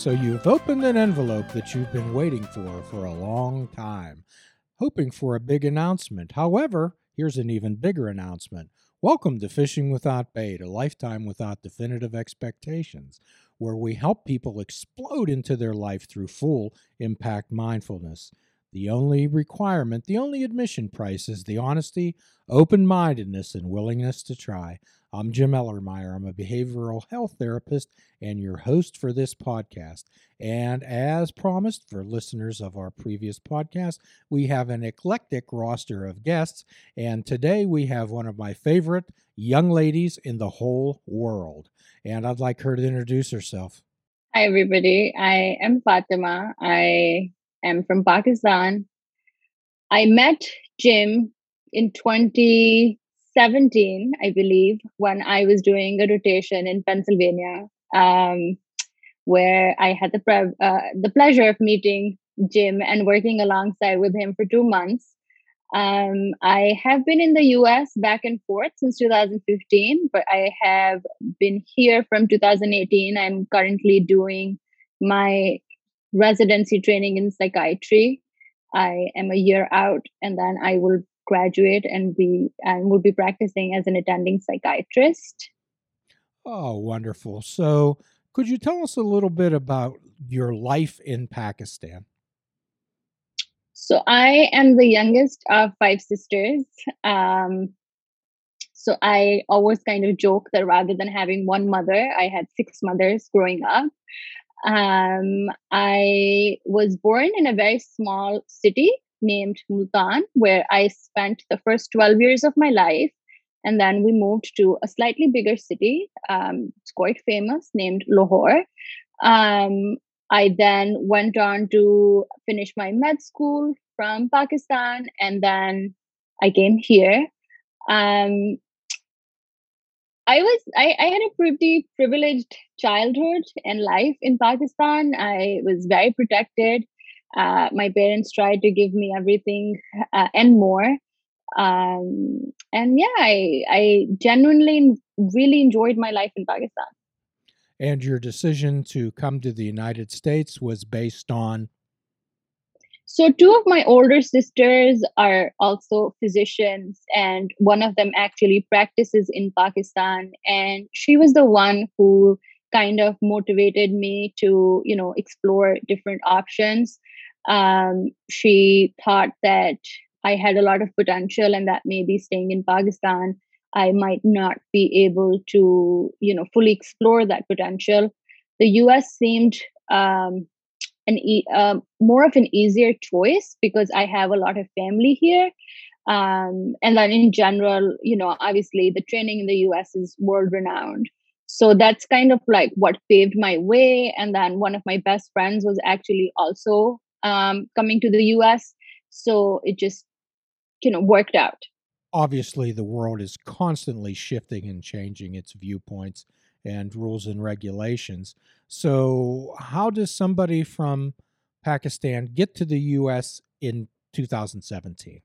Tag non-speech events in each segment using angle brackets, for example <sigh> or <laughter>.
So you've opened an envelope that you've been waiting for for a long time, hoping for a big announcement. However, here's an even bigger announcement. Welcome to Fishing Without Bait, a lifetime without definitive expectations, where we help people explode into their life through full impact mindfulness. The only requirement, the only admission price is the honesty, open mindedness, and willingness to try. I'm Jim Ellermeyer. I'm a behavioral health therapist and your host for this podcast. And as promised for listeners of our previous podcast, we have an eclectic roster of guests. And today we have one of my favorite young ladies in the whole world. And I'd like her to introduce herself. Hi, everybody. I am Fatima. I am from Pakistan. I met Jim in 2017, I believe, when I was doing a rotation in Pennsylvania, um, where I had the pre- uh, the pleasure of meeting Jim and working alongside with him for two months. Um, I have been in the US back and forth since 2015, but I have been here from 2018. I'm currently doing my residency training in psychiatry. I am a year out, and then I will graduate and be and will be practicing as an attending psychiatrist. Oh, wonderful! So, could you tell us a little bit about your life in Pakistan? So, I am the youngest of five sisters. Um, so, I always kind of joke that rather than having one mother, I had six mothers growing up. Um, I was born in a very small city named Multan, where I spent the first 12 years of my life. And then we moved to a slightly bigger city. Um, it's quite famous, named Lahore. Um, I then went on to finish my med school from Pakistan, and then I came here. Um, I was I, I had a pretty privileged childhood and life in Pakistan. I was very protected. Uh, my parents tried to give me everything uh, and more. Um, and yeah, I I genuinely really enjoyed my life in Pakistan. And your decision to come to the United States was based on so, two of my older sisters are also physicians, and one of them actually practices in Pakistan. And she was the one who kind of motivated me to, you know, explore different options. Um, she thought that I had a lot of potential and that maybe staying in Pakistan, I might not be able to, you know, fully explore that potential. The US seemed um, an e- uh, more of an easier choice because I have a lot of family here. Um, and then in general, you know, obviously the training in the US is world renowned. So that's kind of like what paved my way. And then one of my best friends was actually also um, coming to the US. So it just, you know, worked out. Obviously, the world is constantly shifting and changing its viewpoints and rules and regulations. So, how does somebody from Pakistan get to the US in 2017?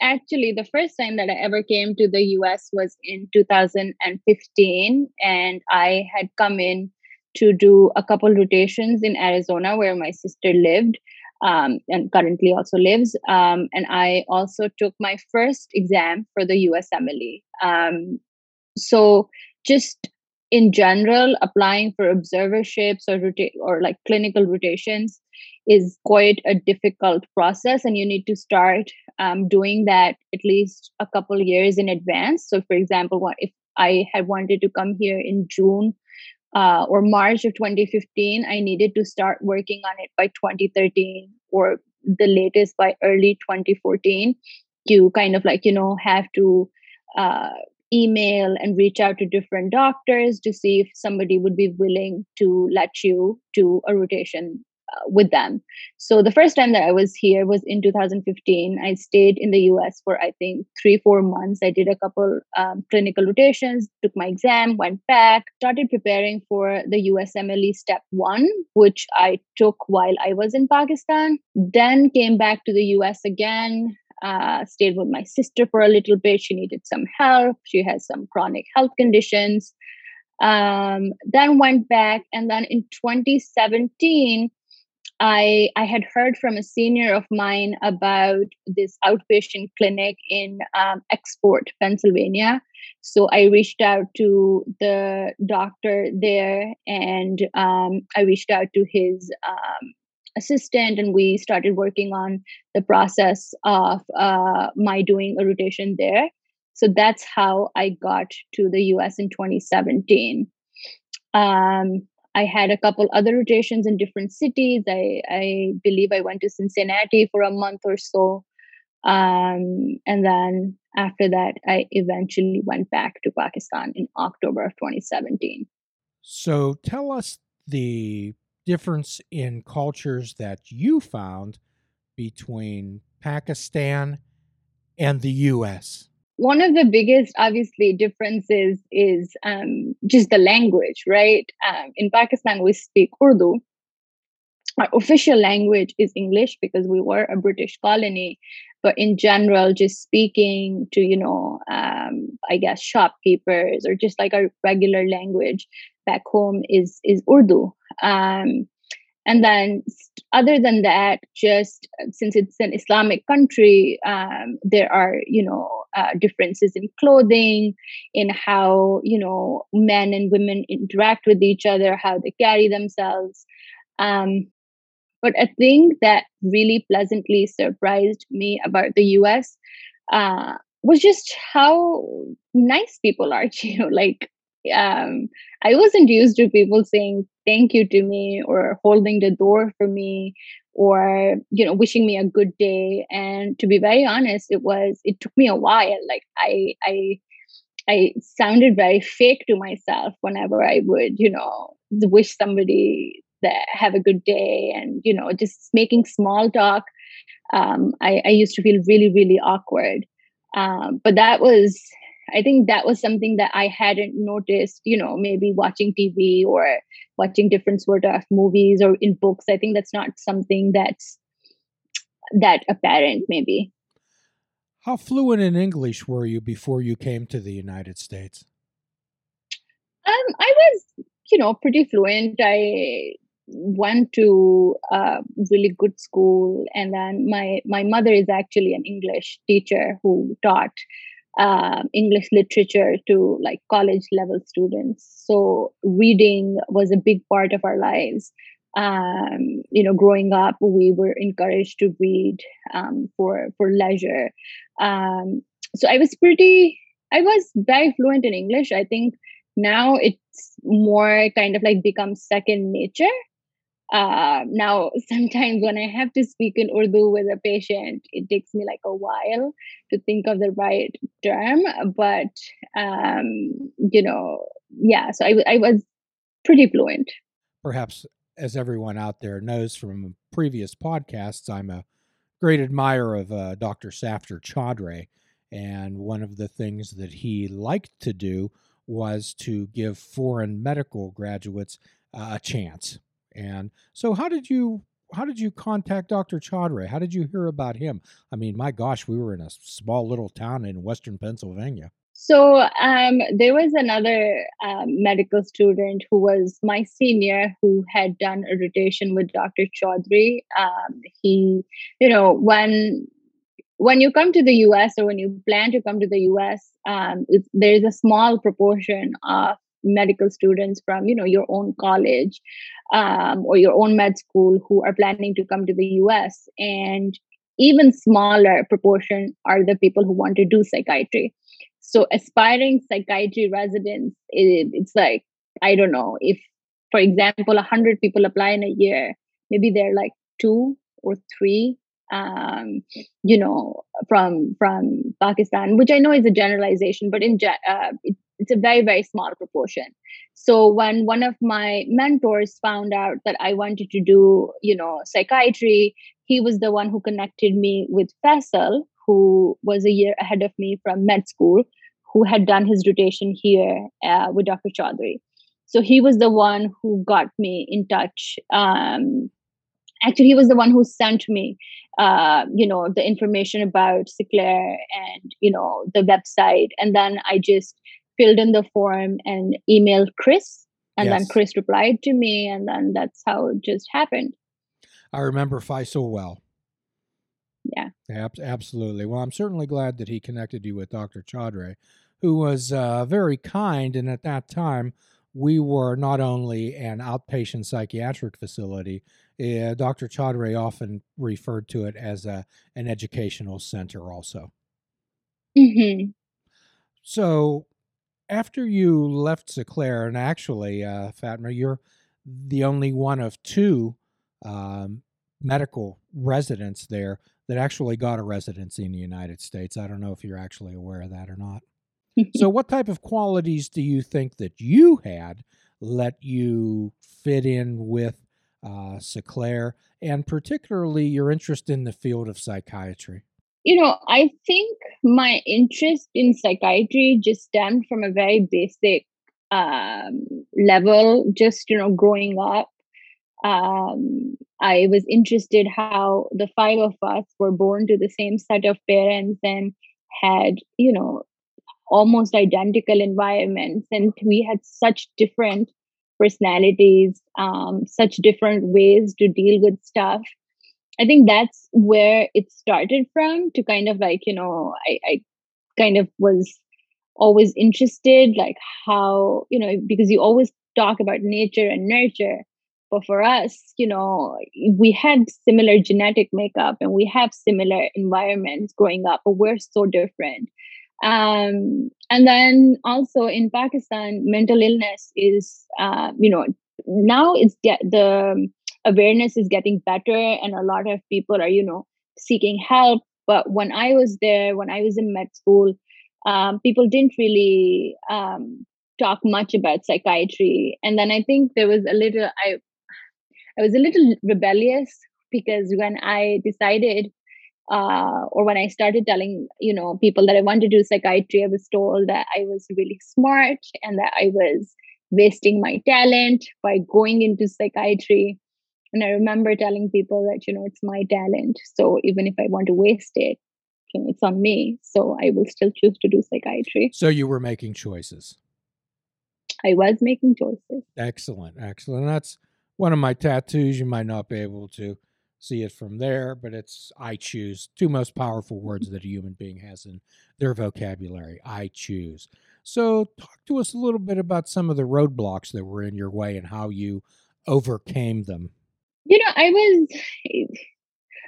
Actually, the first time that I ever came to the US was in 2015, and I had come in to do a couple rotations in Arizona where my sister lived. Um, and currently also lives. Um, and I also took my first exam for the USMLE. Um, so just in general, applying for observerships or rota- or like clinical rotations is quite a difficult process, and you need to start um, doing that at least a couple years in advance. So, for example, if I had wanted to come here in June uh, or March of 2015, I needed to start working on it by 2013 or the latest by early 2014 to kind of like you know have to uh, email and reach out to different doctors to see if somebody would be willing to let you do a rotation uh, with them. So the first time that I was here was in 2015. I stayed in the US for I think three, four months. I did a couple um, clinical rotations, took my exam, went back, started preparing for the USMLE step one, which I took while I was in Pakistan. Then came back to the US again, uh, stayed with my sister for a little bit. She needed some help. She has some chronic health conditions. Um, then went back, and then in 2017, I I had heard from a senior of mine about this outpatient clinic in um, Export, Pennsylvania. So I reached out to the doctor there, and um, I reached out to his um, assistant, and we started working on the process of uh, my doing a rotation there. So that's how I got to the US in 2017. Um, I had a couple other rotations in different cities. I, I believe I went to Cincinnati for a month or so. Um, and then after that, I eventually went back to Pakistan in October of 2017. So tell us the difference in cultures that you found between Pakistan and the US one of the biggest obviously differences is um, just the language right? Um, in pakistan we speak urdu. Our official language is english because we were a british colony but in general just speaking to you know um, i guess shopkeepers or just like our regular language back home is is urdu. Um, and then other than that just uh, since it's an islamic country um, there are you know uh, differences in clothing in how you know men and women interact with each other how they carry themselves. Um, but a thing that really pleasantly surprised me about the us uh, was just how nice people are <laughs> you know like um, I wasn't used to people saying thank you to me or holding the door for me or you know wishing me a good day. And to be very honest it was it took me a while. Like i i i sounded very fake to myself whenever i would you know wish somebody that have a good day and you know just making small talk. Um, I, I used to feel really really awkward. Um, but that was I think that was something that I hadn't noticed, you know, maybe watching TV or watching different sort of movies or in books. I think that's not something that's that apparent, maybe. How fluent in English were you before you came to the United States? Um, I was, you know, pretty fluent. I went to a really good school, and then my my mother is actually an English teacher who taught um, English literature to like college level students. So reading was a big part of our lives. Um, you know, growing up, we were encouraged to read um, for for leisure. Um, so I was pretty, I was very fluent in English. I think now it's more kind of like becomes second nature uh, now sometimes when i have to speak in urdu with a patient it takes me like a while to think of the right term but um, you know yeah so I, I was pretty fluent. Perhaps as everyone out there knows from previous podcasts i'm a great admirer of uh, dr safdar chaudhry and one of the things that he liked to do was to give foreign medical graduates uh, a chance and so, how did you how did you contact Dr. Chaudhry? How did you hear about him? I mean, my gosh, we were in a small little town in western Pennsylvania. So um, there was another um, medical student who was my senior who had done a rotation with Dr. Chaudhry. Um, he, you know, when when you come to the US or when you plan to come to the US, um, there is a small proportion of medical students from you know your own college um, or your own med school who are planning to come to the us and even smaller proportion are the people who want to do psychiatry. So aspiring psychiatry residents it, it's like i don't know if for example 100 people apply in a year maybe they're like two or three um, you know from from pakistan which i know is a generalization but in uh, it, it's a very very small proportion. So when one of my mentors found out that i wanted to do you know psychiatry he was the one who connected me with faisal who was a year ahead of me from med school who had done his rotation here uh, with dr chaudhry so he was the one who got me in touch um, actually he was the one who sent me uh, you know the information about SICLAIR and you know the website. And then i just filled in the form and emailed Chris. And Yes. then Chris replied to me, and then that's how it just happened. I remember Faisal well. Yeah. Ab- absolutely. Well, I'm certainly glad that he connected you with Dr. Chaudhry, who was uh, very kind. And at that time, we were not only an outpatient psychiatric facility, uh, Dr. Chaudhry often referred to it as a, an educational center, also. hmm So, after you left Seclair, and actually, uh, Fatma, you're the only one of two um, medical residents there that actually got a residency in the United States. I don't know if you're actually aware of that or not. So, <laughs> what type of qualities do you think that you had let you fit in with uh, Seclair, and particularly your interest in the field of psychiatry? You know, I think my interest in psychiatry just stemmed from a very basic um, level. Just you know, growing up, um, I was interested how the five of us were born to the same set of parents and had you know almost identical environments, and we had such different personalities, um, such different ways to deal with stuff. I think that's where it started from to kind of like, you know, I, I kind of was always interested, like how, you know, because you always talk about nature and nurture. But for us, you know, we had similar genetic makeup and we have similar environments growing up, but we're so different. Um, and then also in Pakistan, mental illness is, uh, you know, now it's get the awareness is getting better and a lot of people are you know seeking help. But when i was there when i was in med school um, people didn't really um, talk much about psychiatry. And then i think there was a little i i was a little rebellious because when i decided uh, or when i started telling you know people that i wanted to do psychiatry i was told that i was really smart and that i was wasting my talent by going into psychiatry and I remember telling people that, you know, it's my talent. So even if I want to waste it, it's on me. So I will still choose to do psychiatry. So, you were making choices. I was making choices. Excellent, excellent. That's one of my tattoos. You might not be able to see it from there, but it's I choose. Two most powerful words that a human being has in their vocabulary. I choose. So, talk to us a little bit about some of the roadblocks that were in your way and how you overcame them. You know, I was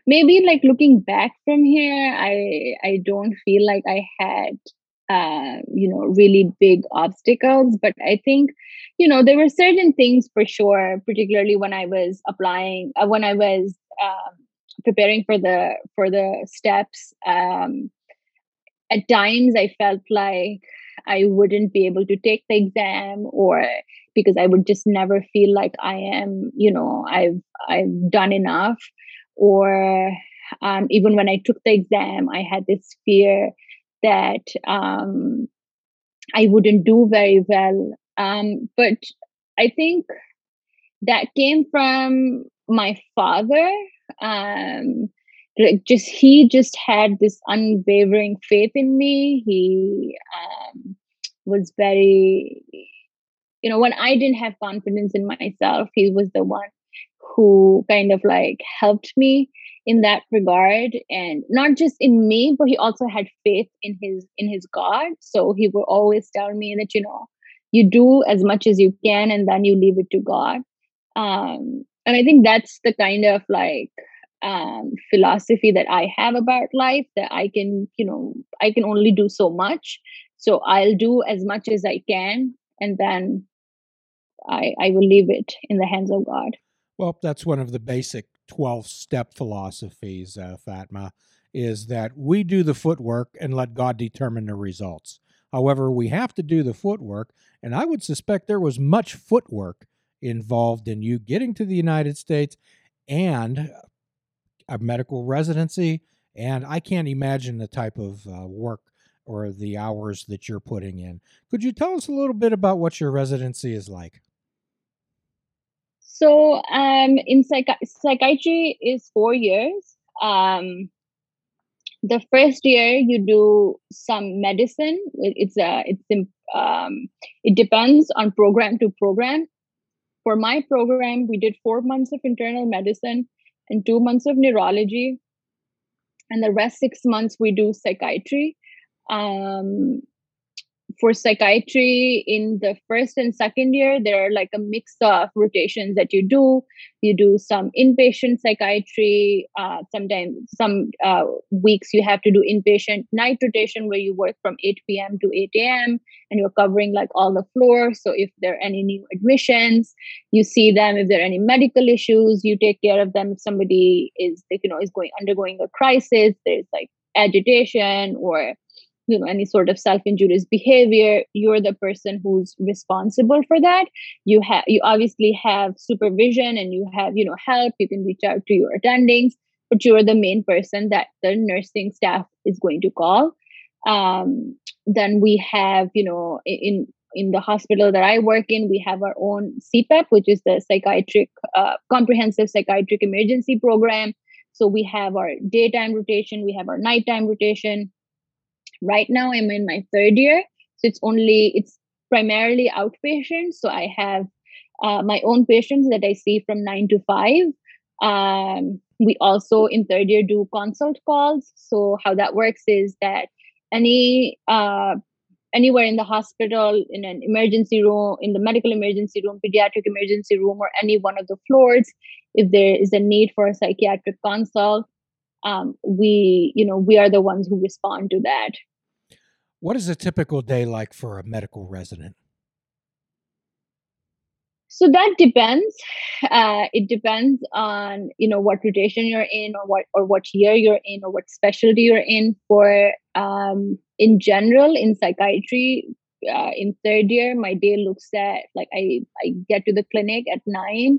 maybe like looking back from here, I I don't feel like I had uh, you know really big obstacles, but I think you know there were certain things for sure, particularly when I was applying uh, when I was um, preparing for the for the steps. Um, at times, I felt like I wouldn't be able to take the exam, or because I would just never feel like I am, you know, I've I've done enough or um, even when I took the exam, I had this fear that um, I wouldn't do very well. Um, but I think that came from my father. Um, like just he just had this unwavering faith in me. He um, was very, you know, when I didn't have confidence in myself, he was the one who kind of like helped me in that regard. And not just in me but he also had faith in his in his god. So he would always tell me that you know you do as much as you can and then you leave it to god. Um and i think that's the kind of like um philosophy that i have about life that i can you know i can only do so much. So i'll do as much as i can and then i i will leave it in the hands of god Well, that's one of the basic 12 step philosophies, uh, Fatma, is that we do the footwork and let God determine the results. However, we have to do the footwork, and I would suspect there was much footwork involved in you getting to the United States and a medical residency. And I can't imagine the type of uh, work or the hours that you're putting in. Could you tell us a little bit about what your residency is like? So, um, in psychi- psychiatry is four years. Um, the first year you do some medicine. It's a it's um, it depends on program to program. For my program, we did four months of internal medicine and two months of neurology, and the rest six months we do psychiatry. Um, for psychiatry in the first and second year there are like a mix of rotations that you do. You do some inpatient psychiatry uh, sometimes some uh, weeks you have to do inpatient night rotation where you work from 8 p.m to 8 a.m and you're covering like all the floors so if there are any new admissions you see them. If there are any medical issues you take care of them. If somebody is you know is going undergoing a crisis there's like agitation or you know any sort of self-injurious behavior you're the person who's responsible for that. You have you obviously have supervision and you have you know help you can reach out to your attendings but you're the main person that the nursing staff is going to call. Um, then we have you know in in the hospital that I work in, we have our own CPEP, which is the psychiatric uh, comprehensive psychiatric emergency program. So we have our daytime rotation, we have our nighttime rotation, right now i'm in my third year so it's only it's primarily outpatient so i have uh, my own patients that i see from 9 to 5 um, we also in third year do consult calls. So how that works is that any uh, anywhere in the hospital in an emergency room in the medical emergency room pediatric emergency room or any one of the floors if there is a need for a psychiatric consult um, we you know we are the ones who respond to that. What is a typical day like for a medical resident? So that depends uh, it depends on you know what rotation you're in or what or what year you're in or what specialty you're in for um, in general in psychiatry uh, in third year my day looks at like i i get to the clinic at nine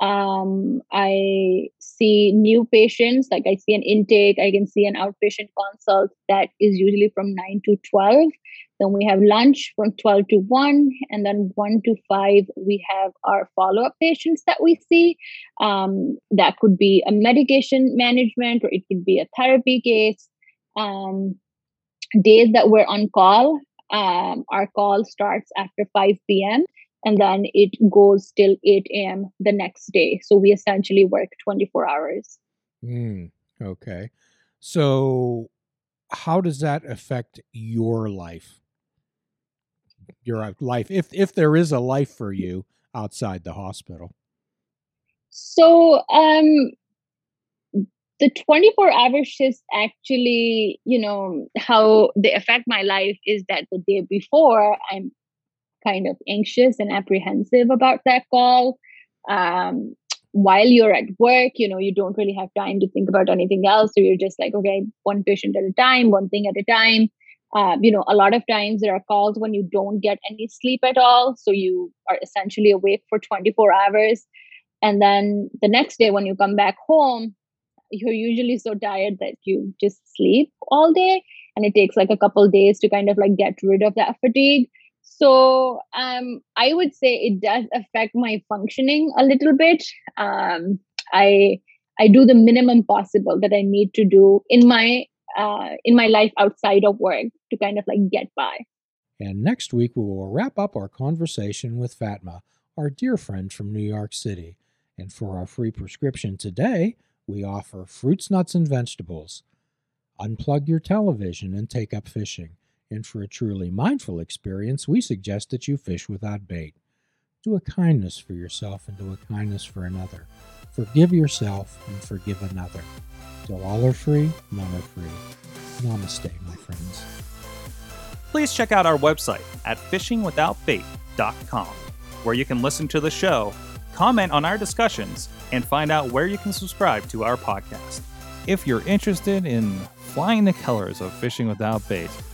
um, I see new patients, like I see an intake, I can see an outpatient consult that is usually from 9 to 12. Then we have lunch from 12 to 1, and then 1 to 5, we have our follow up patients that we see. Um, that could be a medication management or it could be a therapy case. Um, days that we're on call, um, our call starts after 5 p.m and then it goes till 8 a.m. the next day. So we essentially work 24 hours. Mm, okay. So, how does that affect your life? Your life, if if there is a life for you outside the hospital. So, um, the 24 hour shifts actually, you know, how they affect my life is that the day before I'm kind of anxious and apprehensive about that call. Um, while you're at work, you know, you don't really have time to think about anything else. So you're just like, okay, one patient at a time, one thing at a time. Uh, you know, a lot of times there are calls when you don't get any sleep at all. So you are essentially awake for 24 hours. And then the next day, when you come back home, you're usually so tired that you just sleep all day. And it takes like a couple days to kind of like get rid of that fatigue. So um, I would say it does affect my functioning a little bit. Um, I I do the minimum possible that I need to do in my uh, in my life outside of work to kind of like get by. And next week we will wrap up our conversation with Fatma, our dear friend from New York City. And for our free prescription today, we offer fruits, nuts, and vegetables. Unplug your television and take up fishing. And for a truly mindful experience, we suggest that you fish without bait. Do a kindness for yourself and do a kindness for another. Forgive yourself and forgive another. Till all are free, none are free. Namaste, my friends. Please check out our website at fishingwithoutbait.com, where you can listen to the show, comment on our discussions, and find out where you can subscribe to our podcast. If you're interested in flying the colors of fishing without bait,